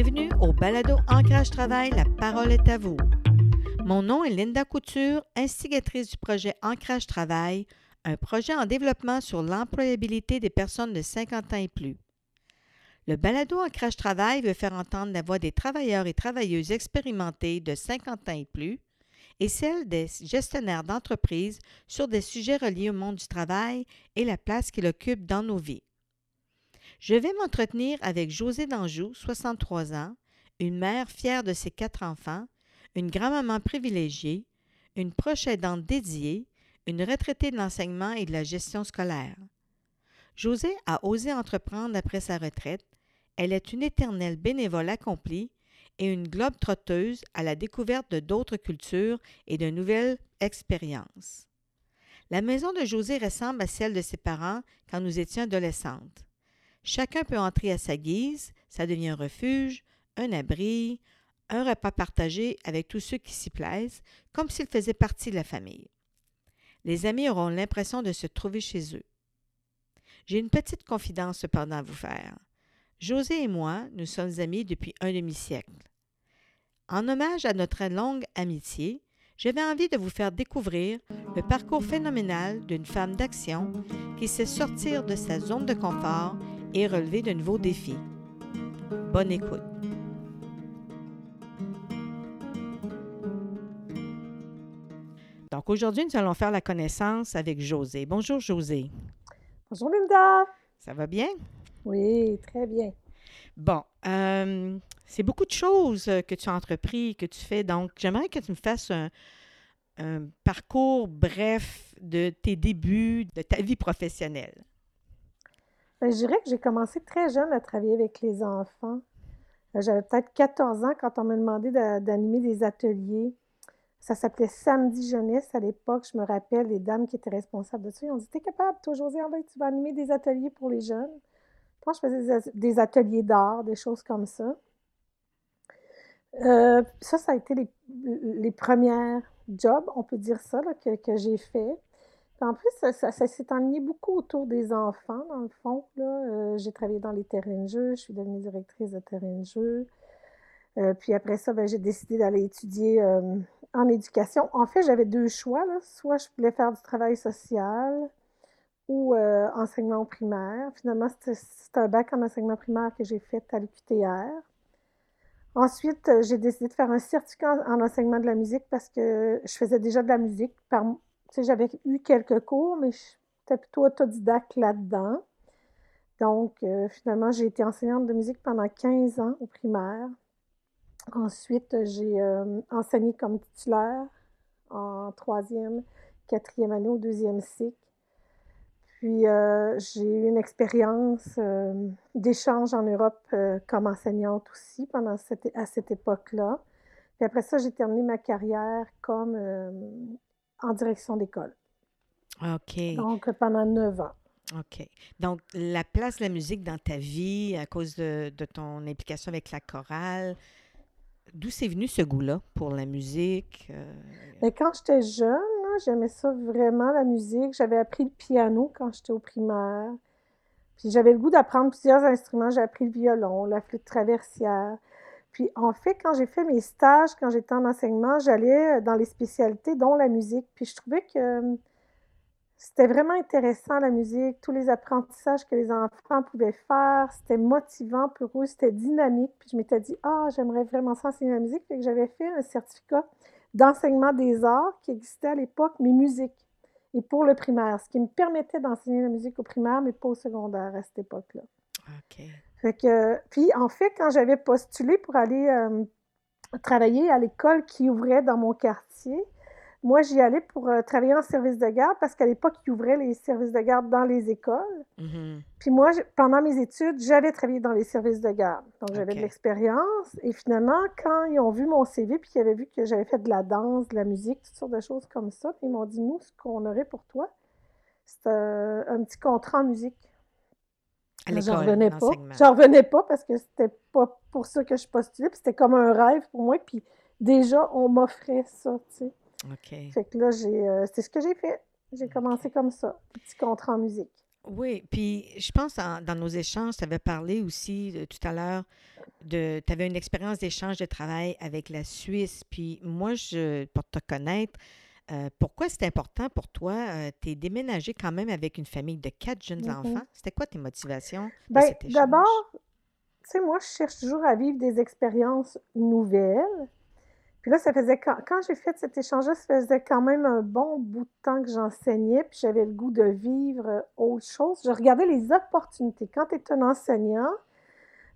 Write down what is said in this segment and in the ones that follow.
Bienvenue au Balado Ancrage Travail, la parole est à vous. Mon nom est Linda Couture, instigatrice du projet Ancrage Travail, un projet en développement sur l'employabilité des personnes de 50 ans et plus. Le balado Ancrage Travail veut faire entendre la voix des travailleurs et travailleuses expérimentés de 50 ans et plus et celle des gestionnaires d'entreprises sur des sujets reliés au monde du travail et la place qu'il occupe dans nos vies. Je vais m'entretenir avec Josée d'Anjou, 63 ans, une mère fière de ses quatre enfants, une grand-maman privilégiée, une proche aidante dédiée, une retraitée de l'enseignement et de la gestion scolaire. Josée a osé entreprendre après sa retraite. Elle est une éternelle bénévole accomplie et une globe trotteuse à la découverte de d'autres cultures et de nouvelles expériences. La maison de Josée ressemble à celle de ses parents quand nous étions adolescentes. Chacun peut entrer à sa guise, ça devient un refuge, un abri, un repas partagé avec tous ceux qui s'y plaisent, comme s'ils faisaient partie de la famille. Les amis auront l'impression de se trouver chez eux. J'ai une petite confidence cependant à vous faire. José et moi, nous sommes amis depuis un demi-siècle. En hommage à notre longue amitié, j'avais envie de vous faire découvrir le parcours phénoménal d'une femme d'action qui sait sortir de sa zone de confort et relever de nouveaux défis. Bonne écoute. Donc aujourd'hui, nous allons faire la connaissance avec José. Bonjour José. Bonjour Linda. Ça va bien? Oui, très bien. Bon, euh, c'est beaucoup de choses que tu as entrepris, que tu fais. Donc, j'aimerais que tu me fasses un, un parcours bref de tes débuts, de ta vie professionnelle. Ben, je dirais que j'ai commencé très jeune à travailler avec les enfants. Euh, j'avais peut-être 14 ans quand on m'a demandé d'animer des ateliers. Ça s'appelait Samedi Jeunesse à l'époque. Je me rappelle, les dames qui étaient responsables de ça, ils ont dit T'es capable, toi, José, tu vas animer des ateliers pour les jeunes. Moi, je faisais des ateliers d'art, des choses comme ça. Euh, ça, ça a été les, les premières jobs, on peut dire ça, que, que j'ai fait en plus, ça, s'est enligné beaucoup autour des enfants, dans le fond. Euh, j'ai travaillé dans les terrains de jeu, je suis devenue directrice de terrains de jeu. Euh, puis après ça, ben, j'ai décidé d'aller étudier euh, en éducation. En fait, j'avais deux choix. Soit je voulais faire du travail social ou enseignement primaire. Finalement, c'est un bac en enseignement primaire que j'ai fait à l'UQTR. Ensuite, j'ai décidé de faire un certificat en enseignement de la musique parce que je faisais déjà de la musique par, j'avais eu quelques cours, mais j'étais plutôt autodidacte là-dedans. Donc, euh, finalement, j'ai été enseignante de musique pendant 15 ans au primaire. Ensuite, j'ai euh, enseigné comme titulaire en troisième, quatrième année au deuxième cycle. Puis, euh, j'ai eu une expérience d'échange en Europe comme enseignante aussi pendant à cette époque-là. Puis après ça, j'ai terminé ma carrière comme en direction d'école. OK. Donc, pendant neuf ans. OK. Donc, la place de la musique dans ta vie, à cause de, ton implication avec la chorale, d'où c'est venu ce goût-là pour la musique? Euh? Ben, quand j'étais jeune, j'aimais ça vraiment, la musique. J'avais appris le piano quand j'étais au primaire. Puis j'avais le goût d'apprendre plusieurs instruments. J'ai appris le violon, la flûte traversière. Puis en fait, quand j'ai fait mes stages, quand j'étais en enseignement, j'allais euh, dans les spécialités, dont la musique. Puis je trouvais que euh, c'était vraiment intéressant, la musique, tous les apprentissages que les enfants pouvaient faire. C'était motivant pour eux, c'était dynamique. Puis je m'étais dit, ah, j'aimerais vraiment ça enseigner la musique. Fait que j'avais fait un certificat d'enseignement des arts qui existait à l'époque, mais musique. Et pour le primaire, ce qui me permettait d'enseigner la musique au primaire, mais pas au secondaire à cette époque-là. OK. Fait que, puis en fait, quand j'avais postulé pour aller euh, travailler à l'école qui ouvrait dans mon quartier, moi, j'y allais pour euh, travailler en service de garde parce qu'à l'époque, ils ouvraient les services de garde dans les écoles. Mm-hmm. Puis moi, pendant mes études, j'avais travaillé dans les services de garde. Donc, j'avais de l'expérience. Et finalement, quand ils ont vu mon CV puis qu'ils avaient vu que j'avais fait de la danse, de la musique, toutes sortes de choses comme ça, ils m'ont dit, nous, ce qu'on aurait pour toi, c'est un petit contrat en musique. J'en revenais pas. J'en revenais pas parce que c'était pas pour ça que je postulais. Puis c'était comme un rêve pour moi. Puis déjà, on m'offrait ça, tu sais. OK. Fait que là, j'ai, euh, c'est ce que j'ai fait. J'ai commencé comme ça, petit contrat en musique. Oui, puis je pense dans nos échanges, tu avais parlé aussi tout à l'heure de, tu avais une expérience d'échange de travail avec la Suisse. Puis moi, je, pour te connaître, euh, pourquoi c'est important pour toi? Euh, tu es déménagé quand même avec une famille de quatre jeunes Mhm. enfants. C'était quoi tes motivations Ben, cet échange? d'abord, tu sais, moi, je cherche toujours à vivre des expériences nouvelles. Puis là, ça faisait quand, quand j'ai fait cet échange-là, ça faisait quand même un bon bout de temps que j'enseignais, puis j'avais le goût de vivre euh, autre chose. Je regardais les opportunités. Quand tu es un enseignant,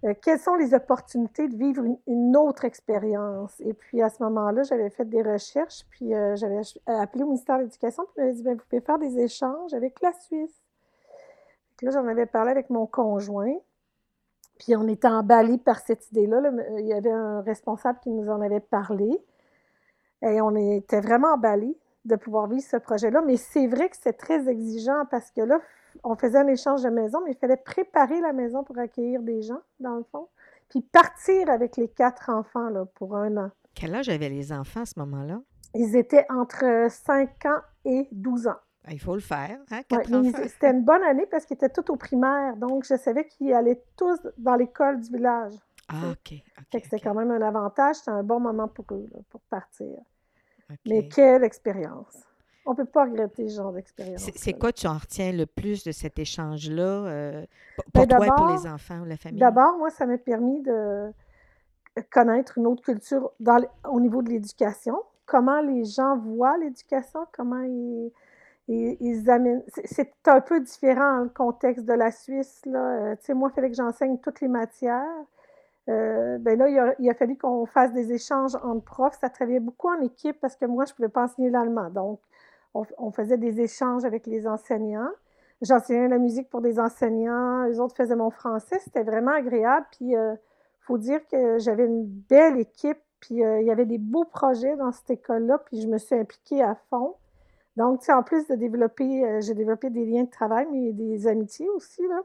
euh, quelles sont les opportunités de vivre une, autre expérience? Et puis à ce moment-là, j'avais fait des recherches, puis euh, j'avais ach- appelé au ministère de l'Éducation, puis m'avait dit, ben, vous pouvez faire des échanges avec la Suisse. Là, j'en avais parlé avec mon conjoint. Puis on était emballés par cette idée-là. là. Il y avait un responsable qui nous en avait parlé. Et on était vraiment emballés de pouvoir vivre ce projet-là. Mais c'est vrai que c'est très exigeant parce que là, on faisait un échange de maison, mais il fallait préparer la maison pour accueillir des gens, dans le fond. Puis partir avec les quatre enfants là, pour un an. Quel âge avaient les enfants à ce moment-là? Ils étaient entre 5 ans et 12 ans. Ah, Il faut le faire, hein? Ouais, c'était une bonne année parce qu'ils étaient tous au primaire. Donc, je savais qu'ils allaient tous dans l'école du village. Ah, OK, OK, Fait que c'était quand même un avantage, c'était un bon moment pour eux, là, pour partir. Mais quelle expérience! On peut pas regretter ce genre d'expérience. C'est quoi tu en retiens le plus de cet échange-là euh, pour Ben, toi et pour les enfants ou la famille? D'abord, moi, ça m'a permis de connaître une autre culture dans au niveau de l'éducation. Comment les gens voient l'éducation, comment ils, ils, ils amènent. c'est- un peu différent le contexte de la Suisse. Là. Euh, tu sais, moi, il fallait que j'enseigne toutes les matières. Euh, ben là, il a, il a fallu qu'on fasse des échanges entre profs. Ça travaillait beaucoup en équipe parce que moi, je ne pouvais pas enseigner l'allemand. Donc, on, faisait des échanges avec les enseignants. J'enseignais la musique pour des enseignants. Les autres faisaient mon français. C'était vraiment agréable. Puis, il faut dire que j'avais une belle équipe. Puis, euh, il y avait des beaux projets dans cette école-là. Puis, je me suis impliquée à fond. Donc, tu en plus de développer, euh, j'ai développé des liens de travail, mais des amitiés aussi, là.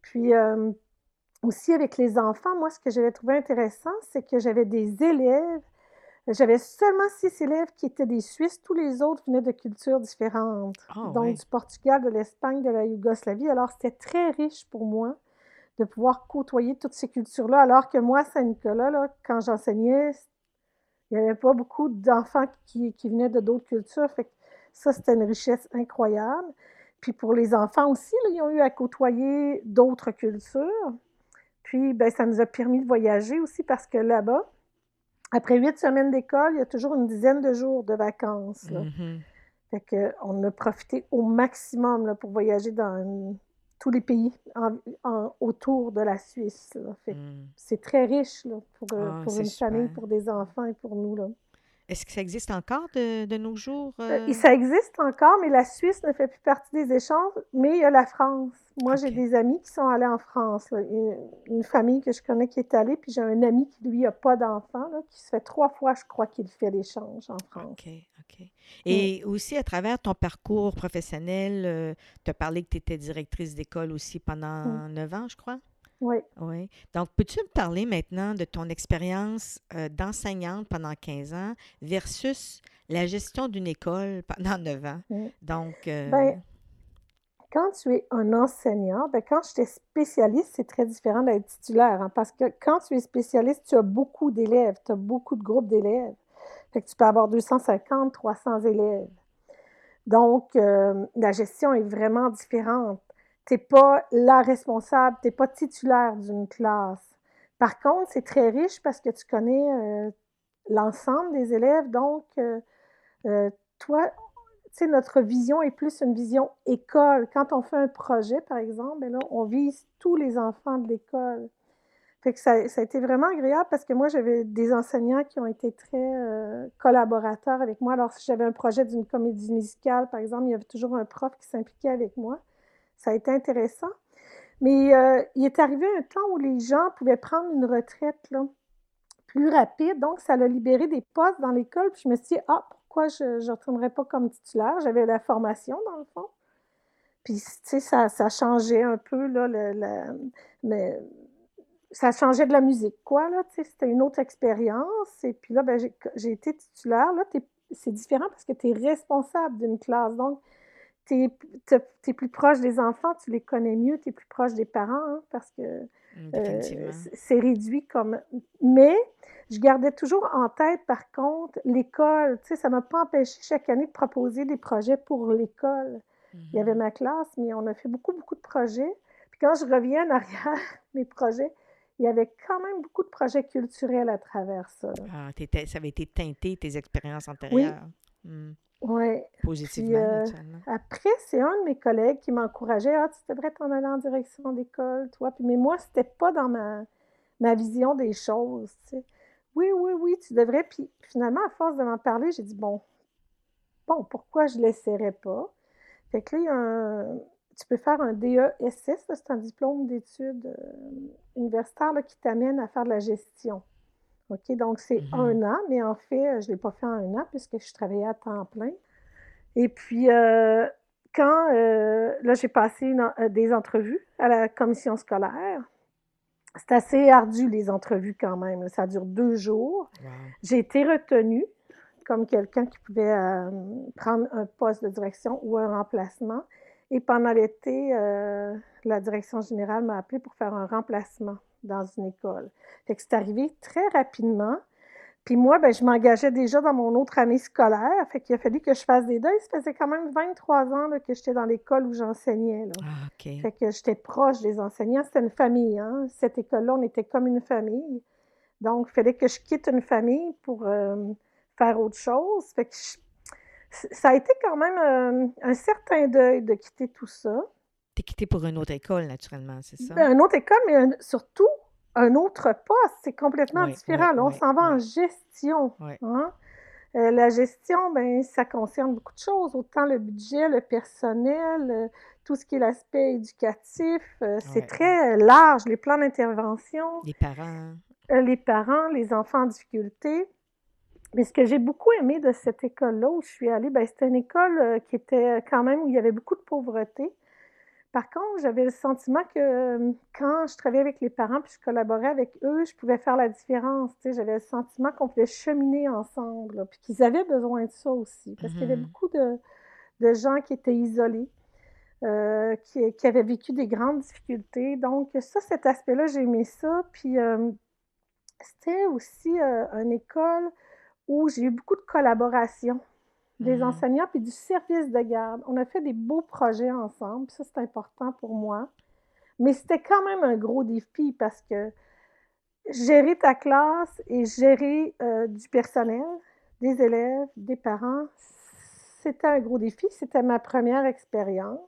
Puis, euh, aussi avec les enfants, moi, ce que j'avais trouvé intéressant, c'est que j'avais des élèves. J'avais seulement six élèves qui étaient des Suisses. Tous les autres venaient de cultures différentes. Ah, Donc, du Portugal, de l'Espagne, de la Yougoslavie. Alors, c'était très riche pour moi de pouvoir côtoyer toutes ces cultures-là. Alors que moi, à Saint-Nicolas, quand j'enseignais, il n'y avait pas beaucoup d'enfants qui, qui venaient de d'autres cultures. Fait que ça, c'était une richesse incroyable. Puis pour les enfants aussi, là, ils ont eu à côtoyer d'autres cultures. Puis, ben, ça nous a permis de voyager aussi parce que là-bas, après huit semaines d'école, il y a toujours une dizaine de jours de vacances. là. Mhm. Fait que on a profité au maximum là, pour voyager dans tous les pays en- en- autour de la Suisse. Mm. c'est très riche là, pour, euh, Ah, pour une famille, pour des enfants et pour nous. Là. Est-ce que ça existe encore de, de nos jours? Euh, euh? ça existe encore, mais la Suisse ne fait plus partie des échanges, mais il y a la France. Moi, j'ai des amis qui sont allés en France. là. Une, une famille que je connais qui est allée, puis j'ai un ami qui, lui, n'a pas d'enfant, qui se fait trois fois, je crois, qu'il fait l'échange en France. OK, OK. Et aussi, à travers ton parcours professionnel, tu as parlé que tu étais directrice d'école aussi pendant neuf ans, je crois? Oui. Oui. Donc, peux-tu me parler maintenant de ton expérience euh, d'enseignante pendant 15 ans versus la gestion d'une école pendant 9 ans? Mm. Donc, euh, Ben, quand tu es un enseignant, ben, quand j'étais spécialiste, c'est très différent d'être titulaire, hein, parce que quand tu es spécialiste, tu as beaucoup d'élèves, tu as beaucoup de groupes d'élèves. Fait que tu peux avoir 250, 300 élèves. Donc, euh, la gestion est vraiment différente. Tu n'es pas la responsable, tu n'es pas titulaire d'une classe. Par contre, c'est très riche parce que tu connais euh, l'ensemble des élèves. Donc, euh, toi, notre vision est plus une vision école. Quand on fait un projet, par exemple, ben on vise tous les enfants de l'école. Fait que ça, a été vraiment agréable parce que moi, j'avais des enseignants qui ont été très euh, collaborateurs avec moi. Alors, si j'avais un projet d'une comédie musicale, par exemple, il y avait toujours un prof qui s'impliquait avec moi. Ça a été intéressant. Mais euh, il est arrivé un temps où les gens pouvaient prendre une retraite plus rapide. Donc, ça a libéré des postes dans l'école. Puis je me suis dit, ah, pourquoi je ne retournerais pas comme titulaire? J'avais la formation, dans le fond. Puis, tu sais, ça, ça changeait un peu, là, le, mais ça changeait de la musique, quoi, là, tu sais, c'était une autre expérience. Et puis là, ben, j'ai été titulaire. Là, c'est différent parce que tu es responsable d'une classe. Donc, tu es, plus proche des enfants, tu les connais mieux, tu es plus proche des parents, hein, parce que Mmh, euh, c'est réduit comme... Mais je gardais toujours en tête, par contre, l'école. Tu sais, ça ne m'a pas empêché chaque année de proposer des projets pour l'école. Il y avait mmh ma classe, mais on a fait beaucoup, beaucoup de projets. Puis quand je reviens en arrière, mes projets, il y avait quand même beaucoup de projets culturels à travers ça. Ah, ça avait été teinté, tes expériences antérieures. Oui. Mmh. Oui. Positivement, euh, Après, c'est un de mes collègues qui m'encourageait Ah, tu devrais t'en aller en direction d'école, toi. Puis, mais moi, c'était pas dans ma, ma vision des choses. Tu sais. Oui, oui, oui, tu devrais. Puis finalement, à force de m'en parler, j'ai dit Bon, bon, pourquoi je ne l'essaierais pas? Fait que là, tu peux faire un DESS, c'est un diplôme d'études euh, universitaires qui t'amène à faire de la gestion. OK, donc c'est mmh un an, mais en fait, je ne l'ai pas fait en un an puisque je travaillais à temps plein. Et puis, euh, quand, euh, là, j'ai passé euh, des entrevues à la commission scolaire, c'est assez ardu, les entrevues quand même. Ça dure deux jours. J'ai été retenue comme quelqu'un qui pouvait prendre un poste de direction ou un remplacement. Et pendant l'été, la direction générale m'a appelé pour faire un remplacement dans une école. Fait que c'est arrivé très rapidement. Puis moi, ben, je m'engageais déjà dans mon autre année scolaire. Fait qu'il a fallu que je fasse des deuils. Ça faisait quand même 23 ans que j'étais dans l'école où j'enseignais. Ah, Fait que j'étais proche des enseignants. C'était une famille. Hein? Cette école-là, on était comme une famille. Donc, il fallait que je quitte une famille pour euh, faire autre chose. Fait que ça a été quand même euh, un certain deuil de quitter tout ça. T'es quitté pour une autre école, naturellement, c'est ça? Ben, une autre école, mais surtout un autre poste. C'est complètement différent. Là, on s'en va en gestion. Hein. Euh, la gestion, ben, ça concerne beaucoup de choses, autant le budget, le personnel, euh, tout ce qui est l'aspect éducatif. Euh, c'est très large, les plans d'intervention. Les parents. les parents, les enfants en difficulté. Mais ce que j'ai beaucoup aimé de cette école-là où je suis allée, ben, c'était une école qui était quand même où il y avait beaucoup de pauvreté. Par contre, j'avais le sentiment que euh, quand je travaillais avec les parents puis je collaborais avec eux, je pouvais faire la différence. J'avais le sentiment qu'on pouvait cheminer ensemble, puis qu'ils avaient besoin de ça aussi. Parce qu'il y avait mm-hmm. beaucoup de, gens qui étaient isolés, euh, qui, avaient vécu des grandes difficultés. Donc, ça, cet aspect-là, j'ai aimé ça. Puis, euh, c'était aussi une école où j'ai eu beaucoup de collaboration des mmh enseignants puis du service de garde. On a fait des beaux projets ensemble, ça c'est important pour moi. Mais c'était quand même un gros défi parce que gérer ta classe et gérer euh, du personnel, des élèves, des parents, c'était un gros défi. C'était ma première expérience.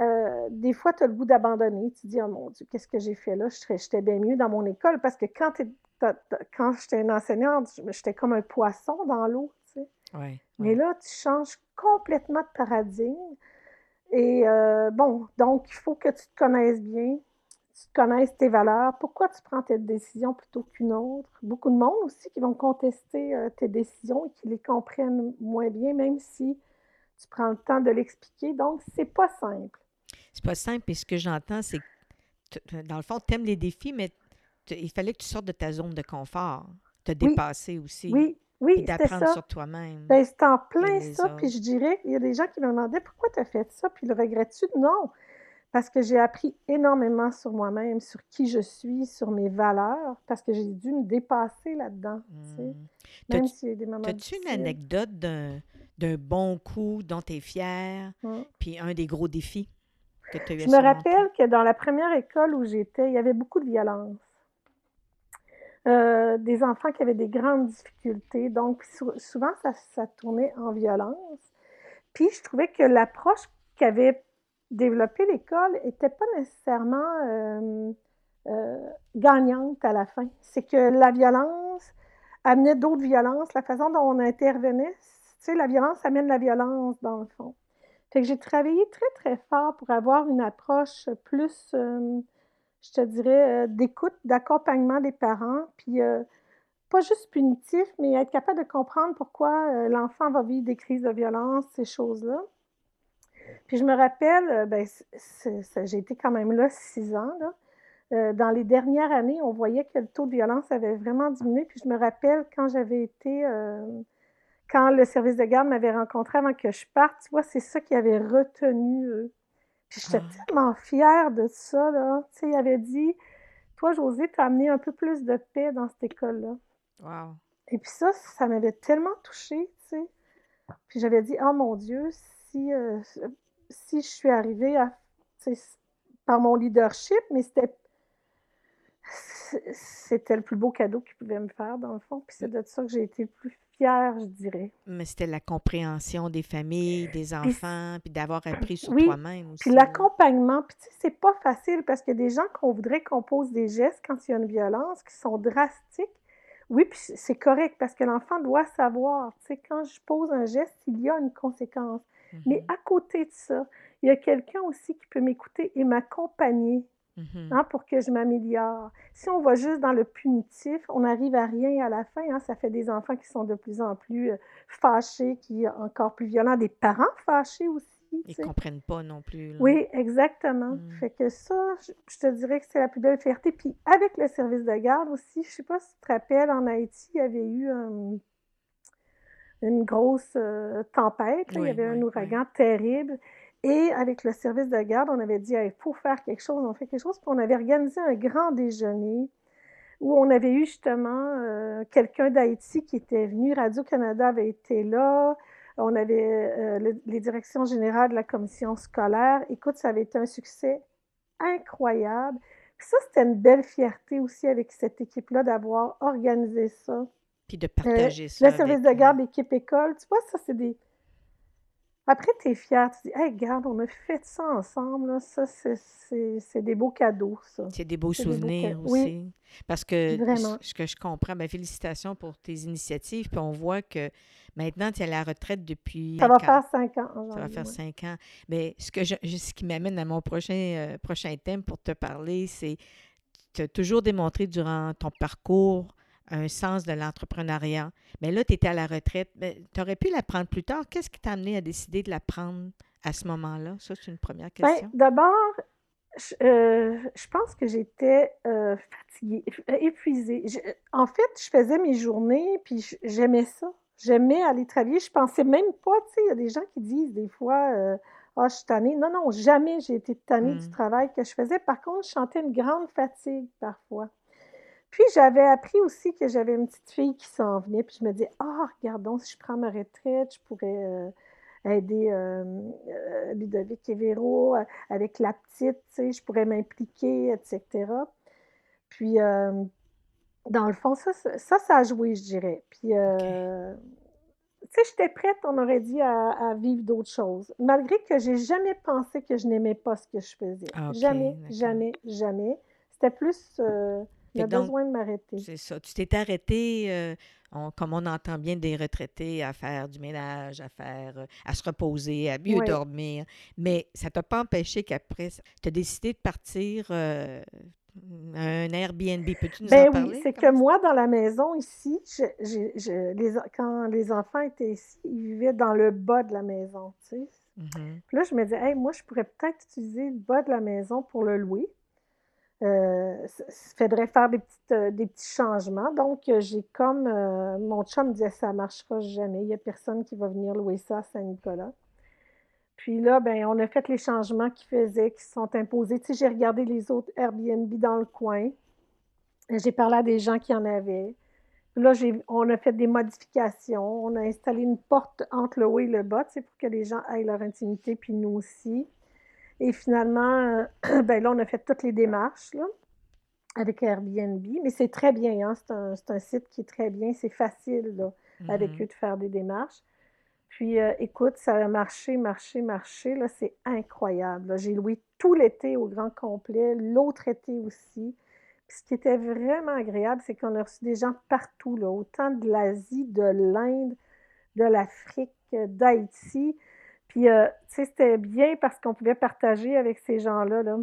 Euh, des fois, tu as le goût d'abandonner. Tu dis, oh mon Dieu, qu'est-ce que j'ai fait là? J'étais bien mieux dans mon école parce que quand, quand j'étais une enseignante, j'étais comme un poisson dans l'eau. Mais là, tu changes complètement de paradigme. Et euh, bon, donc, il faut que tu te connaisses bien, tu connaisses tes valeurs. Pourquoi tu prends telle décision plutôt qu'une autre? Beaucoup de monde aussi qui vont contester euh, tes décisions et qui les comprennent moins bien, même si tu prends le temps de l'expliquer. Donc, c'est pas simple. C'est pas simple. Et ce que j'entends, c'est que, dans le fond, tu aimes les défis, mais il fallait que tu sortes de ta zone de confort, te dépasser aussi. Oui, oui, d'apprendre sur toi-même. Ben, c'est en plein ça. Puis je dirais, il y a des gens qui me demandaient pourquoi tu as fait ça, puis le regrettes-tu? Non, parce que j'ai appris énormément sur moi-même, sur qui je suis, sur mes valeurs, parce que j'ai dû me dépasser là-dedans. Mmh. Même s'il y a des moments As-tu une anecdote d'un bon coup dont tu es fier, mmh. puis un des gros défis que tu as eu Je me rappelle que dans la première école où j'étais, il y avait beaucoup de violence. Euh, des enfants qui avaient des grandes difficultés. Donc, souvent, ça, tournait en violence. Puis, je trouvais que l'approche qu'avait développée l'école n'était pas nécessairement euh, euh, gagnante à la fin. C'est que la violence amenait d'autres violences. La façon dont on intervenait, tu sais, la violence amène la violence, dans le fond. Fait que j'ai travaillé très, très fort pour avoir une approche plus je te dirais, euh, d'écoute, d'accompagnement des parents, puis euh, pas juste punitif, mais être capable de comprendre pourquoi euh, l'enfant va vivre des crises de violence, ces choses-là. Puis je me rappelle, ben, j'ai été quand même là six ans. dans les dernières années, on voyait que le taux de violence avait vraiment diminué. Puis je me rappelle quand j'avais été, quand le service de garde m'avait rencontré avant que je parte, tu vois, c'est ça qui avait retenu eux. Puis j'étais Ah. tellement fière de ça, là. Tu sais, il avait dit, toi, José, t'as amené un peu plus de paix dans cette école-là. Wow. Et puis ça, ça m'avait tellement touchée, tu sais. Puis j'avais dit, oh mon Dieu, si, euh, si je suis arrivée à, par mon leadership, mais c'était c'était le plus beau cadeau qu'il pouvait me faire, dans le fond. Puis c'est de ça que j'ai été plus fière, je dirais. Mais c'était la compréhension des familles, des Puis, enfants, puis d'avoir appris sur oui, toi-même puis aussi. là. l'accompagnement, puis tu sais, c'est pas facile parce qu'il y a des gens qu'on voudrait qu'on pose des gestes quand il y a une violence qui sont drastiques. Oui, puis c'est correct parce que l'enfant doit savoir, tu sais, quand je pose un geste, il y a une conséquence. Mais Mhm, à côté de ça, il y a quelqu'un aussi qui peut m'écouter et m'accompagner mhm. hein, pour que je m'améliore. Si on va juste dans le punitif, on n'arrive à rien à la fin. hein. Ça fait des enfants qui sont de plus en plus euh, fâchés, qui encore plus violents, des parents fâchés aussi. Ils sais. comprennent pas non plus. là. Oui, exactement. Mm. Fait que ça, je, je te dirais que c'est la plus belle fierté. Puis avec le service de garde aussi, je sais pas si tu te rappelles, en Haïti, il y avait eu euh, une grosse euh, tempête. là. Il y Oui, avait un oui. ouragan terrible. Et avec le service de garde, on avait dit, il faut faire quelque chose, on fait quelque chose. Puis on avait organisé un grand déjeuner où on avait eu justement euh, quelqu'un d'Haïti qui était venu. Radio-Canada avait été là. On avait euh, le- les directions générales de la commission scolaire. Écoute, ça avait été un succès incroyable. Puis ça, c'était une belle fierté aussi avec cette équipe-là d'avoir organisé ça. Puis de Euh, partager ça le service de euh, garde, l'équipe école, tu vois, ça, c'est des... Après, tu es fier, tu dis, hey, regarde, on a fait ça ensemble, là. ça, c'est- c'est c'est des beaux cadeaux, ça. C'est des beaux C'est des beaux souvenirs. Oui, aussi. Parce que vraiment. ce que je comprends, ben, félicitations pour tes initiatives. Puis on voit que maintenant, tu es à la retraite depuis Ça va ans. faire cinq ans Ça va faire ouais. cinq ans. Mais ce, que je- ce qui m'amène à mon prochain, euh, prochain thème pour te parler, c'est tu as toujours démontré durant ton parcours un sens de l'entrepreneuriat. Mais là, tu étais à la retraite. tu aurais pu la prendre plus tard. Qu'est-ce qui t'a amené à décider de la prendre à ce moment-là? Ça, c'est une première Ben, question. d'abord, je, euh, je pense que j'étais euh, fatiguée, épuisée. Je- en fait, je faisais mes journées, puis j'aimais ça. J'aimais aller travailler. Je pensais même pas, tu sais, il y a des gens qui disent des fois, euh, ah, je suis tannée. Non, non, jamais j'ai été tannée du Mm. travail que je faisais. Par contre, je sentais une grande fatigue parfois. Puis j'avais appris aussi que j'avais une petite fille qui s'en venait, puis je me disais, ah, regardons, si je prends ma retraite, je pourrais euh, aider euh, euh, Ludovic et Véro euh, avec la petite, tu sais, je pourrais m'impliquer, etc. Puis, dans le fond, ça, ça, a joué, je dirais. Puis, OK. euh, tu sais, j'étais prête, on aurait dit, à, à vivre d'autres choses. Malgré que j'ai jamais pensé que je n'aimais pas ce que je faisais. Ah, Jamais, jamais, jamais. C'était plus le que donc, besoin de m'arrêter. c'est ça. Tu t'es arrêté, euh, on- comme on entend bien des retraités, à faire du ménage, à faire, euh, à se reposer, à mieux Oui. dormir. Mais ça t'a pas empêché qu'après, tu as décidé de partir euh, un Airbnb. Peux-tu nous en Ben oui, parler? c'est que moi, dans la maison ici, je, je- je- les, quand les enfants étaient ici, ils vivaient dans le bas de la maison, tu sais. Mhm. Puis là, je me disais, hey, moi, je pourrais peut-être utiliser le bas de la maison pour le louer. Euh, faudrait faire des, euh, des petits changements. Donc, euh, j'ai comme, euh, mon chum disait, ça marchera jamais. Il n'y a personne qui va venir louer ça à Saint-Nicolas. Puis là, ben, on a fait les changements qui faisaient, qui sont imposés. Tu sais, j'ai regardé les autres Airbnb dans le coin. J'ai parlé à des gens qui en avaient. Puis là, on a fait des modifications. On a installé une porte entre le haut et le bas, pour que les gens aient leur intimité, puis nous aussi. Et finalement, euh, ben là, on a fait toutes les démarches, là, avec Airbnb. Mais c'est très bien, hein? C'est un, un site qui est très bien. C'est facile, là, avec Mhm. eux de faire des démarches. Puis, euh, écoute, ça a marché, marché, marché. Là, c'est incroyable. J'ai loué tout l'été au grand complet, l'autre été aussi. Puis, ce qui était vraiment agréable, c'est qu'on a reçu des gens partout, là, autant de l'Asie, de l'Inde, de l'Afrique, euh, d'Haïti. Puis, euh, tu sais, c'était bien parce qu'on pouvait partager avec ces gens-là, là,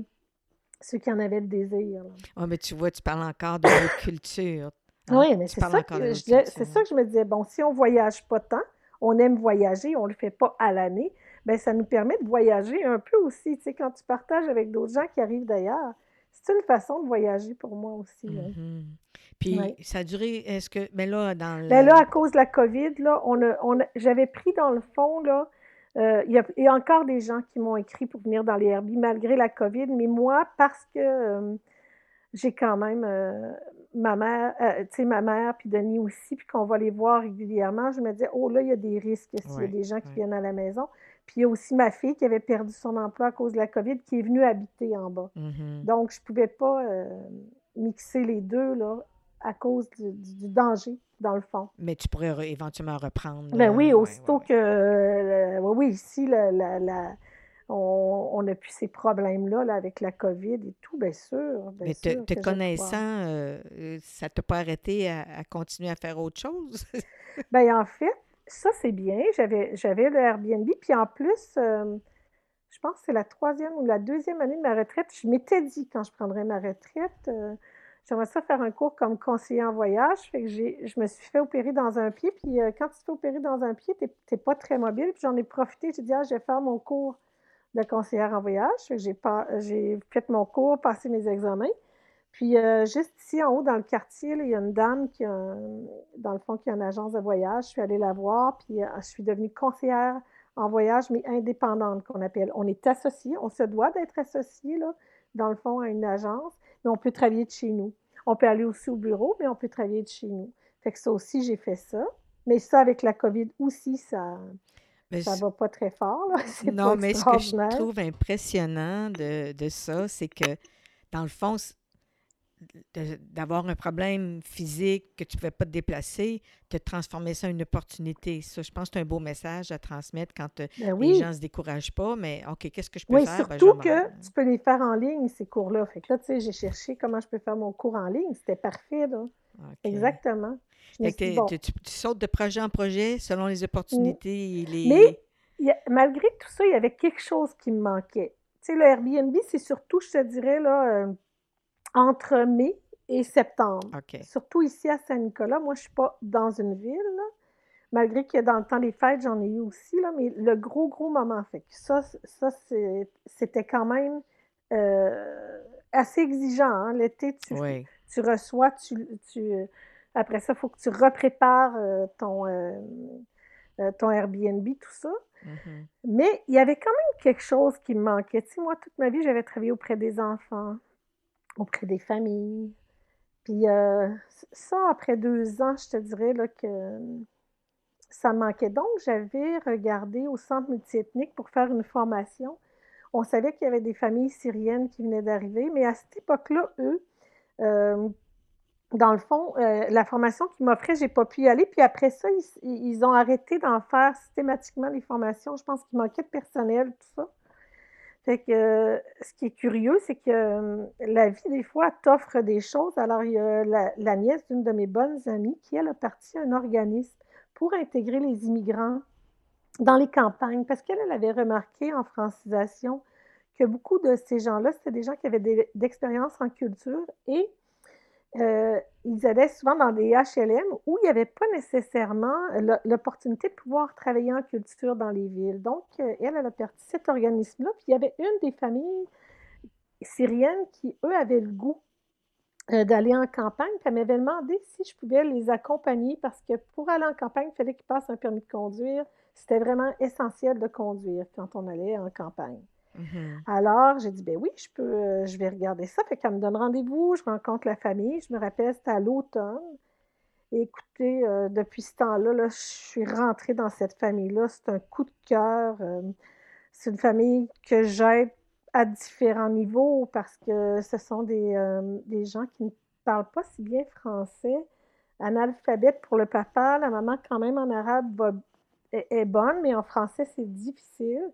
ceux qui en avaient le désir. là. Ah, mais tu vois, tu parles encore de notre culture. hein? Oui, mais c'est ça que je c'est ça que je me disais, bon, si on voyage pas tant, on aime voyager, on le fait pas à l'année, ben ça nous permet de voyager un peu aussi, tu sais, quand tu partages avec d'autres gens qui arrivent d'ailleurs. C'est une façon de voyager pour moi aussi, là. Mhm. Puis ça a duré, est-ce que, mais là, dans Ben là, le... à cause de la COVID, là, on a, on a- j'avais pris dans le fond, là, euh, il y a, il y a encore des gens qui m'ont écrit pour venir dans les Airbnb malgré la COVID, mais moi, parce que euh, j'ai quand même euh, ma mère, tu sais, ma mère, puis Denis aussi, puis qu'on va les voir régulièrement, je me disais, oh là, il y a des risques s'il y a des gens qui viennent à la maison. Puis il y a aussi ma fille qui avait perdu son emploi à cause de la COVID, qui est venue habiter en bas. Mhm. Donc, je ne pouvais pas mixer les deux, là, à cause du, danger, dans le fond. Mais tu pourrais re- éventuellement reprendre. Ben euh, oui, ouais, aussitôt ouais, que, euh, oui, oui, ici, la, la- la- on, on a plus ces problèmes-là là, avec la COVID et tout, bien sûr, bien Mais te, sûr connaissant, euh, euh, ça t'a pas arrêté à, à continuer à faire autre chose? Ben, en fait, ça, c'est bien. J'avais, j'avais le Airbnb, puis en plus, euh, je pense que c'est la troisième ou la deuxième année de ma retraite. Je m'étais dit, quand je prendrais ma retraite, euh, j'aimerais ça faire un cours comme conseiller en voyage. Je me suis fait opérer dans un pied, puis euh, quand tu te fais opérer dans un pied, tu n'es pas très mobile. Puis j'en ai profité, j'ai dit, ah, je vais faire mon cours de conseillère en voyage. J'ai, fait mon cours, passé mes examens. Puis euh, juste ici en haut dans le quartier, il y a une dame qui a, dans le fond, qui a une agence de voyage. Je suis allée la voir, puis euh, je suis devenue conseillère en voyage, mais indépendante qu'on appelle. On est associé, on se doit d'être associé, dans le fond, à une agence, mais on peut travailler de chez nous. On peut aller aussi au bureau, mais on peut travailler de chez nous. Fait que ça aussi, j'ai fait ça. Mais ça, avec la COVID aussi, ça je- va pas très fort, là. Non, pas mais ce que je trouve impressionnant de, de ça, c'est que, dans le fond, d'avoir un problème physique, que tu ne pouvais pas te déplacer, de transformer ça en une opportunité. Ça, je pense que c'est un beau message à transmettre quand euh, Ben les gens ne se découragent pas, mais OK, qu'est-ce que je peux Oui, faire? Ben, surtout que tu peux les faire en ligne, ces cours-là. Fait que là, tu sais, j'ai cherché comment je peux faire mon cours en ligne. C'était parfait, là. Exactement. Fait que dit, bon. tu, sautes de projet en projet selon les opportunités les... Mais a- malgré tout ça, il y avait quelque chose qui me manquait. Tu sais, le Airbnb, c'est surtout, je te dirais, là, euh, entre mai et septembre. Surtout ici à Saint-Nicolas. Moi, je ne suis pas dans une ville, là. Malgré que dans le temps des fêtes, j'en ai eu aussi, là, mais le gros, gros moment, fait que ça, ça c'était quand même euh, assez exigeant. hein. L'été, tu, Oui. tu reçois, tu, tu- après ça, il faut que tu reprépares euh, ton, euh, ton Airbnb, tout ça. Mhm. Mais il y avait quand même quelque chose qui me manquait. Tu sais, moi, toute ma vie, j'avais travaillé auprès des enfants, auprès des familles. Puis euh, ça, après deux ans, je te dirais là, que ça me manquait. Donc, j'avais regardé au centre multiethnique pour faire une formation. On savait qu'il y avait des familles syriennes qui venaient d'arriver, mais à cette époque-là, eux, euh, dans le fond, euh, la formation qu'ils m'offraient, j'ai pas pu y aller. Puis après ça, ils ont arrêté d'en faire systématiquement les formations. Je pense qu'il manquait de personnel, tout ça. Fait que euh, ce qui est curieux, c'est que euh, la vie, des fois, t'offre des choses. Alors, il y a la, nièce d'une de mes bonnes amies qui, elle, a parti un organisme pour intégrer les immigrants dans les campagnes, parce qu'elle elle avait remarqué en francisation que beaucoup de ces gens-là, c'était des gens qui avaient d'expérience en culture et euh, ils allaient souvent dans des HLM où il n'y avait pas nécessairement l'opportunité de pouvoir travailler en culture dans les villes. Donc, euh, elle, elle a parti cet organisme-là. Puis il y avait une des familles syriennes qui, eux, avaient le goût euh, d'aller en campagne. Puis elle m'avait demandé si je pouvais les accompagner parce que pour aller en campagne, il fallait qu'ils passent un permis de conduire. C'était vraiment essentiel de conduire quand on allait en campagne. Mhm. Alors, j'ai dit, ben oui, je peux, euh, je vais regarder ça. Fait qu'elle me donne rendez-vous, je rencontre la famille. Je me rappelle, c'était à l'automne. Écoutez, euh, depuis ce temps-là, là, je suis rentrée dans cette famille-là. C'est un coup de cœur. euh, c'est une famille que j'aide à différents niveaux parce que ce sont des, gens qui ne parlent pas si bien français. Analphabète pour le papa, la maman quand même en arabe est bonne, mais en français c'est difficile.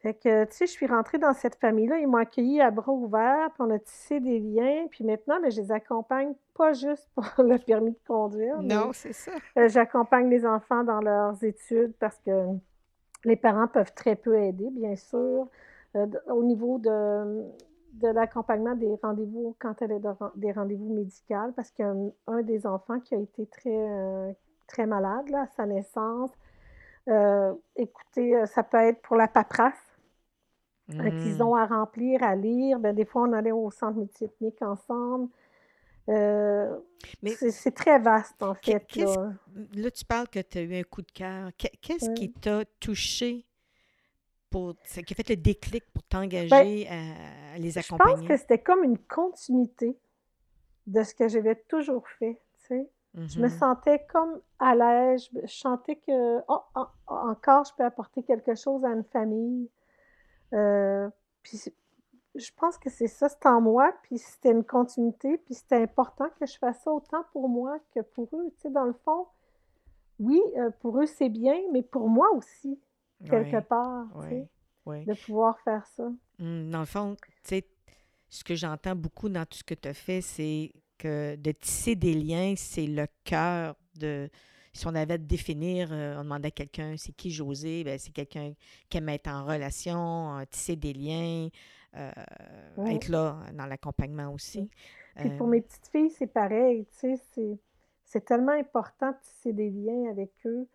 Fait que, tu sais, je suis rentrée dans cette famille-là, ils m'ont accueillie à bras ouverts, puis on a tissé des liens, puis maintenant, ben, je les accompagne pas juste pour le permis de conduire, Non, c'est ça. euh, j'accompagne les enfants dans leurs études parce que les parents peuvent très peu aider, bien sûr, euh, au niveau de, de l'accompagnement des rendez-vous, quand elle est de des rendez-vous médicaux, parce a un, des enfants qui a été très, euh, très malade là, à sa naissance. Euh, écoutez, ça peut être pour la paperasse qu'ils Mhm. ont à remplir, à lire. Ben, des fois, on allait au centre multiethnique ensemble. Euh, c'est très vaste, en fait. Là. là. tu parles que tu as eu un coup de cœur. Qu'est-ce qui t'a touché pour, qui a fait le déclic pour ben, t'engager à, les accompagner? Je pense que c'était comme une continuité de ce que j'avais toujours fait. Je me mm-hmm. sentais comme à l'aise. Je chantais que oh, oh, encore, je peux apporter quelque chose à une famille. Euh, puis je pense que c'est ça, c'est en moi, puis c'était une continuité, puis c'était important que je fasse ça autant pour moi que pour eux. Tu sais, dans le fond, oui, euh, pour eux, c'est bien, mais pour moi aussi, quelque part, tu sais, de pouvoir faire ça. Mmh, dans le fond, tu sais, ce que j'entends beaucoup dans tout ce que tu as fait, c'est que de tisser des liens, c'est le cœur de... Si on avait à définir, euh, on demandait à quelqu'un, c'est qui José? Ben, c'est quelqu'un qui aime être en relation, tisser des liens, euh, être là dans l'accompagnement aussi. Puis pour euh, mes petites filles, c'est pareil, tu sais, c'est tellement important de tisser des liens avec eux.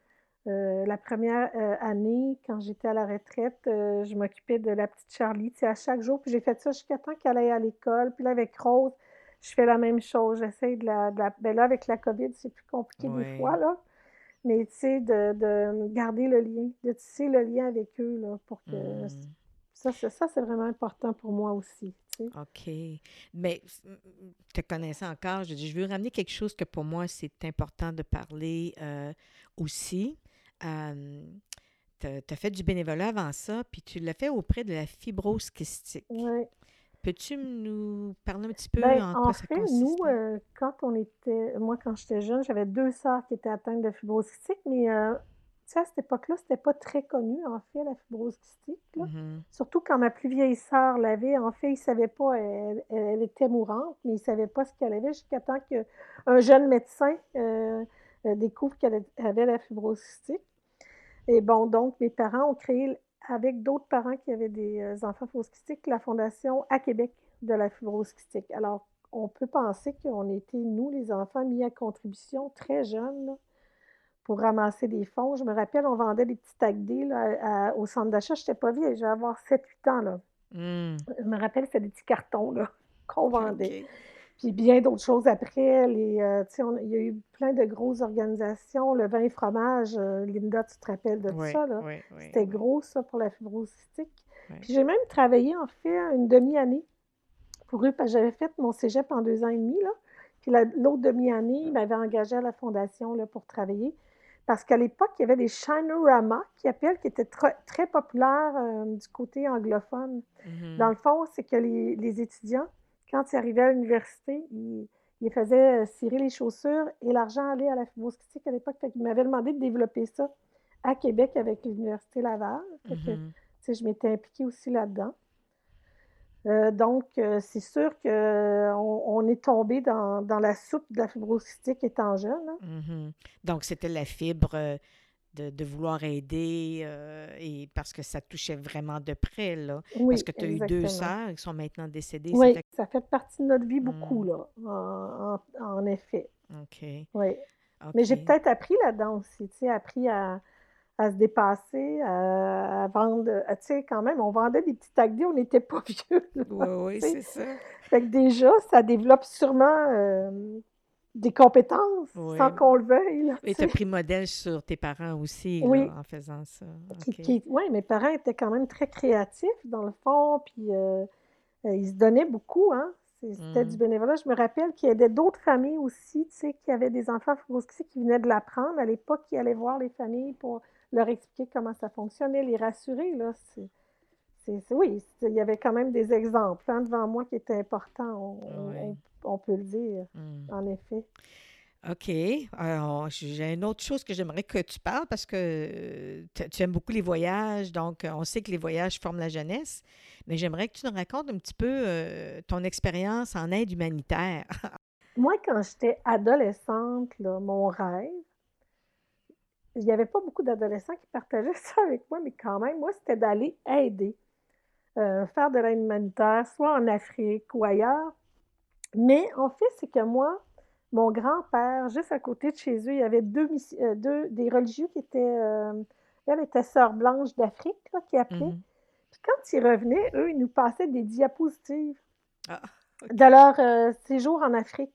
Euh, la première année, quand j'étais à la retraite, je m'occupais de la petite Charlie, tu sais, à chaque jour. Puis j'ai fait ça jusqu'à temps qu'elle aille à l'école. Puis là, avec Rose, je fais la même chose. J'essaie de la, de Ben là, avec la COVID, c'est plus compliqué des fois, là. Mais tu sais, de, de, garder le lien, de tisser le lien avec eux, là, pour que mmh. Ça, ça c'est vraiment important pour moi aussi. OK. Mais te connaissant encore, je, je veux ramener quelque chose que pour moi, c'est important de parler euh, aussi. Euh, tu as, fait du bénévolat avant ça, puis tu l'as fait auprès de la fibrose kystique. Oui. Peux-tu nous parler un petit peu ben, en, en fait, nous, euh, quand on était, moi, quand j'étais jeune, j'avais deux sœurs qui étaient atteintes de fibrose kystique, mais à cette époque-là, c'était pas très connu, en fait, la fibrose kystique. Mm-hmm. Surtout quand ma plus vieille sœur l'avait. En fait, ils ne savaient pas, elle, était mourante, mais ils ne savaient pas ce qu'elle avait jusqu'à temps qu'un jeune médecin euh, euh, découvre qu'elle avait la fibrose kystique. Et bon, donc, mes parents ont créé, avec d'autres parents qui avaient des euh, enfants fibrose kystique, la fondation à Québec de la fibrose kystique. Alors, on peut penser qu'on était, nous, les enfants, mis à contribution très jeunes pour ramasser des fonds. Je me rappelle, on vendait des petits tag là, au centre d'achat. Je n'étais pas vieille, je vais avoir 7-8 ans. Là. Hmm. Je me rappelle, c'était des petits cartons qu'on vendait. Puis bien d'autres choses après. Les, euh, il y a eu plein de grosses organisations. Le vin et fromage, euh, Linda, tu te rappelles de tout ça? C'était gros, ça, pour la fibrose Puis j'ai même travaillé, en fait, une demi-année pour eux, parce que j'avais fait mon cégep en deux ans et demi. Là. Puis l'autre demi-année, ils m'avaient engagé à la fondation là, pour travailler. Parce qu'à l'époque, il y avait des Shinorama qui appellent, qui étaient très, populaires euh, du côté anglophone. Mm-hmm. Dans le fond, c'est que les, étudiants, quand ils arrivaient à l'université, ils, faisaient euh, cirer les chaussures et l'argent allait à la fibrose à l'époque. Ils m'avaient demandé de développer ça à Québec avec l'Université Laval. Mm-hmm. je m'étais impliquée aussi là-dedans. Euh, donc, euh, c'est sûr qu'on euh, on est tombé dans, la soupe de la fibrose étant jeune. Hein. Mm-hmm. Donc, c'était la fibre de, vouloir aider et parce que ça touchait vraiment de près, là. parce que tu as eu deux sœurs qui sont maintenant décédées. Oui, ça fait partie de notre vie beaucoup, mm. là, en, effet. OK. Oui. Mais j'ai peut-être appris là-dedans aussi, tu sais, appris à à se dépasser, à, vendre. Tu sais, quand même, on vendait des petits tagdés, on n'était pas vieux. oui, oui, c'est ça. Fait que déjà, ça développe sûrement euh, des compétences sans qu'on le veuille. Et tu as pris modèle sur tes parents aussi en faisant ça. oui, mes parents étaient quand même très créatifs dans le fond, puis euh, euh, ils se donnaient beaucoup, hein. C'était du mmh. bénévolat. Je me rappelle qu'il y avait d'autres familles aussi, tu sais, qui avaient des enfants qui venaient de l'apprendre à l'époque, qui allaient voir les familles pour leur expliquer comment ça fonctionnait, les rassurer. Là, oui, il y avait quand même des exemples hein, devant moi qui étaient importants, on, peut le dire, hmm. en effet. OK. Alors, j'ai une autre chose que j'aimerais que tu parles parce que tu aimes beaucoup les voyages, donc on sait que les voyages forment la jeunesse, mais j'aimerais que tu nous racontes un petit peu euh, ton expérience en aide humanitaire. Moi, quand j'étais adolescente, mon rêve, il n'y avait pas beaucoup d'adolescents qui partageaient ça avec moi, mais quand même, moi, c'était d'aller aider, euh, faire de l'aide humanitaire, soit en Afrique ou ailleurs. Mais en fait, c'est que moi, mon grand-père, juste à côté de chez eux, il y avait deux, euh, deux des religieux qui étaient. Euh, elle était sœur blanche d'Afrique, qui appelaient. Mm-hmm. Puis quand ils revenaient, eux, ils nous passaient des diapositives ah, de leur séjour en Afrique.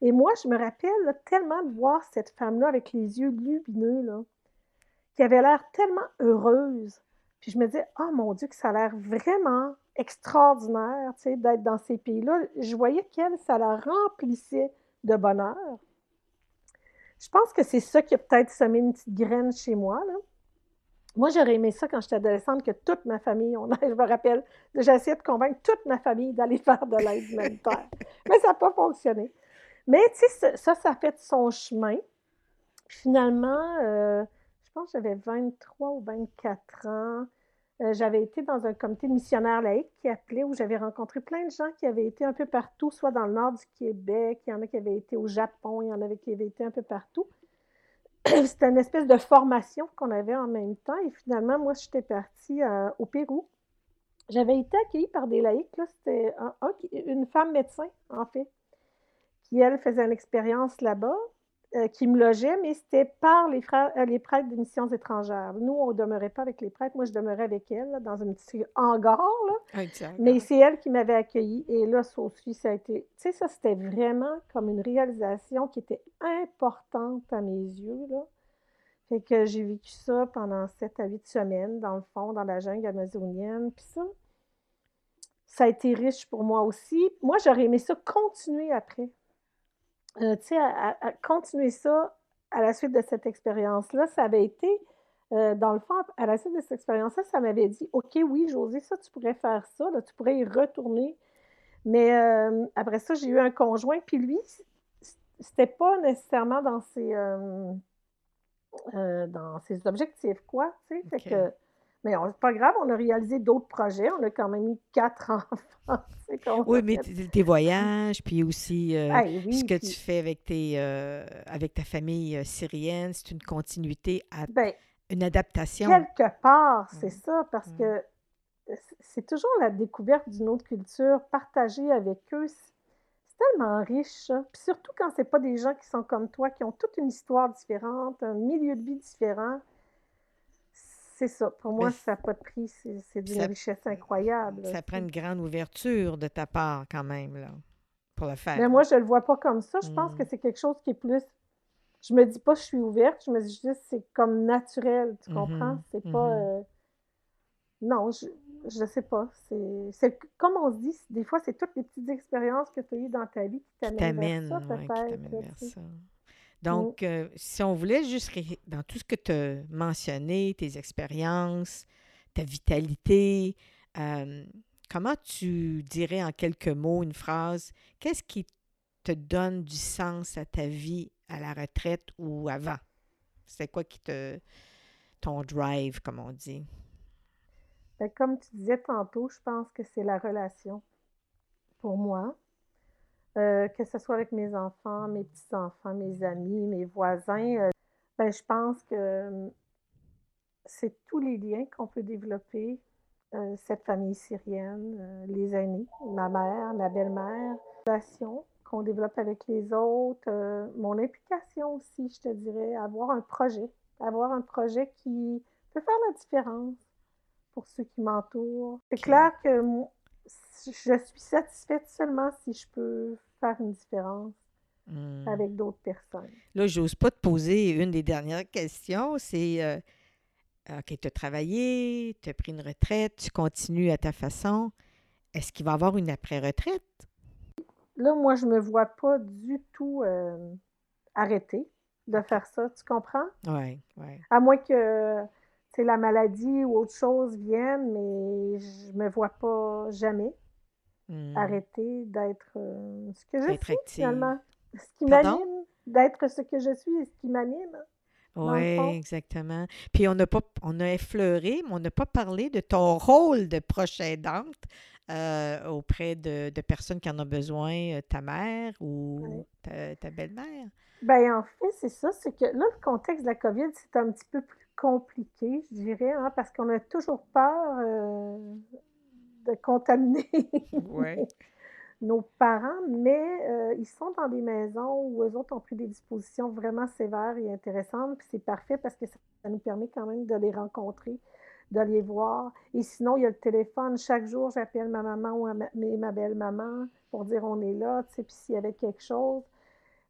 Et moi, je me rappelle tellement de voir cette femme-là avec les yeux lumineux, là, qui avait l'air tellement heureuse. Puis je me disais, oh mon Dieu, que ça a l'air vraiment extraordinaire, tu sais, d'être dans ces pays-là. Je voyais qu'elle, ça la remplissait de bonheur. Je pense que c'est ça qui a peut-être semé une petite graine chez moi. Moi, j'aurais aimé ça quand j'étais adolescente, que toute ma famille, on je me rappelle, j'ai essayé de convaincre toute ma famille d'aller faire de l'aide humanitaire. Mais ça n'a pas fonctionné. Mais, ça, ça a fait son chemin. Finalement, euh, je pense que j'avais 23 ou 24 ans. Euh, j'avais été dans un comité missionnaire laïque qui appelait, où j'avais rencontré plein de gens qui avaient été un peu partout, soit dans le nord du Québec, il y en a qui avaient été au Japon, il y en avait qui avaient été un peu partout. C'était une espèce de formation qu'on avait en même temps. Et finalement, moi, j'étais partie euh, au Pérou. J'avais été accueillie par des laïcs. C'était une femme médecin, en fait, qui, elle, faisait une expérience là-bas. Euh, qui me logeait, mais c'était par les, frères, euh, les prêtres des missions étrangères. Nous, on ne demeurait pas avec les prêtres. Moi, je demeurais avec elle dans un petit hangar. Là. mais c'est elle qui m'avait accueillie. Et là, ça aussi, ça a été. Tu sais, ça, c'était vraiment comme une réalisation qui était importante à mes yeux. Là. Fait que j'ai vécu ça pendant sept à huit semaines, dans le fond, dans la jungle amazonienne. Puis ça, ça a été riche pour moi aussi. Moi, j'aurais aimé ça continuer après. Euh, tu sais, à, continuer ça à la suite de cette expérience-là, ça avait été, euh, dans le fond, à la suite de cette expérience-là, ça m'avait dit, OK, oui, José, ça, tu pourrais faire ça, là, tu pourrais y retourner. Mais euh, après ça, j'ai eu un conjoint, puis lui, c'était pas nécessairement dans ses, dans ses objectifs, quoi, tu sais, fait que mais c'est pas grave, on a réalisé d'autres projets. On a quand même eu quatre enfants. oui, mais tes voyages, puis aussi euh, ce que tu fais avec, tes, euh, avec ta famille euh, syrienne, c'est une continuité, à, ben, une adaptation. Quelque part, c'est mmh. ça, parce mmh. que c'est toujours la découverte d'une autre culture, partagée avec eux. C'est tellement riche, Puis surtout quand c'est pas des gens qui sont comme toi, qui ont toute une histoire différente, un milieu de vie différent c'est ça. Pour moi, ça n'a pas de prix. C'est d'une richesse incroyable. Ça prend une grande ouverture de ta part, quand même, là, pour le faire. Mais moi, je ne le vois pas comme ça. Je pense que mm. c'est quelque chose qui est plus. Je me dis pas je suis ouverte, je me dis juste c'est comme naturel, tu comprends? Mm-hmm. C'est pas. Mm-hmm. Euh, non, je ne sais pas. C'est comme on se dit, des fois, c'est toutes les petites expériences que tu as eues dans ta vie qui t'amènent vers ça, peut-être. Donc, euh, si on voulait juste, dans tout ce que tu as mentionné, tes expériences, ta vitalité, euh, comment tu dirais en quelques mots, une phrase, qu'est-ce qui te donne du sens à ta vie à la retraite ou avant? C'est quoi qui te. ton drive, comme on dit? Ben, comme tu disais tantôt, je pense que c'est la relation pour moi. Euh, que ce soit avec mes enfants, mes petits-enfants, mes amis, mes voisins, euh, ben, je pense que hum, c'est tous les liens qu'on peut développer, euh, cette famille syrienne, les aînés, ma mère, ma belle-mère, relation qu'on développe avec les autres, mon implication aussi, je te dirais, avoir un projet, avoir un projet qui peut faire la différence pour ceux qui m'entourent. C'est clair que je suis satisfaite seulement si je peux faire une différence hmm. avec d'autres personnes. Là, j'ose pas te poser une des dernières questions. C'est euh, OK, tu as travaillé, tu as pris une retraite, tu continues à ta façon. Est-ce qu'il va y avoir une après-retraite? Là, moi, je me vois pas du tout euh, arrêter de faire ça. Tu comprends? Oui, oui. À moins que la maladie ou autre chose vienne, mais je me vois pas jamais. Hmm. arrêter d'être euh, ce que je suis finalement. Ce qui m'anime, d'être ce que je suis et ce qui m'anime. Oui, exactement. Puis on n'a pas, on a effleuré, mais on n'a pas parlé de ton rôle de proche aidante euh, auprès de, de, personnes qui en ont besoin, euh, ta mère ou ta, belle-mère. Bien, en fait, c'est ça, c'est que là, le contexte de la COVID, c'est un petit peu plus compliqué, je dirais, hein, parce qu'on a toujours peur de contaminer nos parents, mais euh, ils sont dans des maisons où eux autres ont pris des dispositions vraiment sévères et intéressantes, puis c'est parfait parce que ça, nous permet quand même de les rencontrer, de les voir. Et sinon, il y a le téléphone. Chaque jour, j'appelle ma maman ou ma, ma belle-maman pour dire on est là, tu sais, puis s'il y avait quelque chose.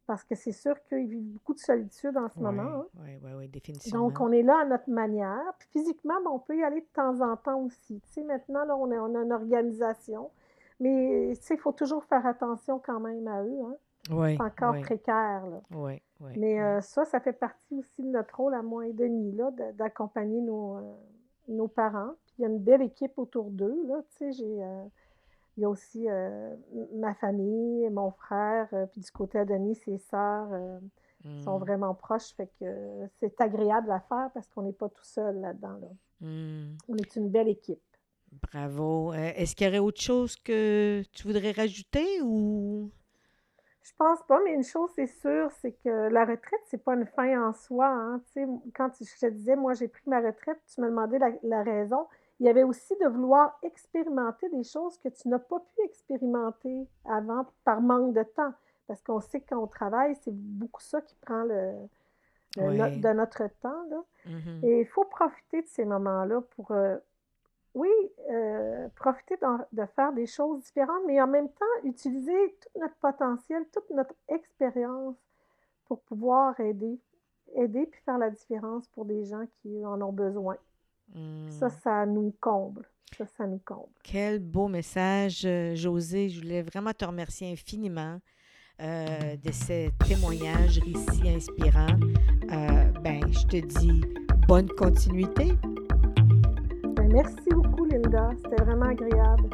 Parce que c'est sûr qu'ils vivent beaucoup de solitude en ce moment. Oui, oui, oui, définitivement. Donc, on est là à notre manière. Puis physiquement, ben, on peut y aller de temps en temps aussi. Tu sais, maintenant, là, on, a, on a une organisation. Mais tu sais, il faut toujours faire attention quand même à eux. Hein? Oui, C'est encore oui, précaire. Là. oui, oui, Mais euh, ça, ça fait partie aussi de notre rôle à moi et Denis, là, d'accompagner nos, euh, nos parents. Puis il y a une belle équipe autour d'eux. Là, tu sais, j'ai, euh, il y a aussi euh, ma famille, mon frère, euh, puis du côté de Denis, ses sœurs euh, sont Mm, vraiment proches. Fait que c'est agréable à faire parce qu'on n'est pas tout seul là-dedans. Là. mm. On est une belle équipe. Bravo. Est-ce qu'il y aurait autre chose que tu voudrais rajouter ou... Je pense pas, mais une chose c'est sûre, c'est que la retraite, c'est pas une fin en soi. Hein. Quand je te disais, moi j'ai pris ma retraite, tu me demandais la, la raison. Il y avait aussi de vouloir expérimenter des choses que tu n'as pas pu expérimenter avant par manque de temps. Parce qu'on sait que quand on travaille, c'est beaucoup ça qui prend le, le- no- Ouais. de notre temps. Là. Mhm. Et il faut profiter de ces moments-là pour, euh, oui, euh, profiter de faire des choses différentes, mais en même temps, utiliser tout notre potentiel, toute notre expérience pour pouvoir aider, aider puis faire la différence pour des gens qui en ont besoin. Ça, Mm. ça nous comble. Ça, ça nous comble. Quel beau message, euh, José. Je voulais vraiment te remercier infiniment euh, de ce témoignage, récit inspirant. Euh, ben, je te dis bonne continuité. Ben, merci beaucoup, Linda. C'était vraiment agréable.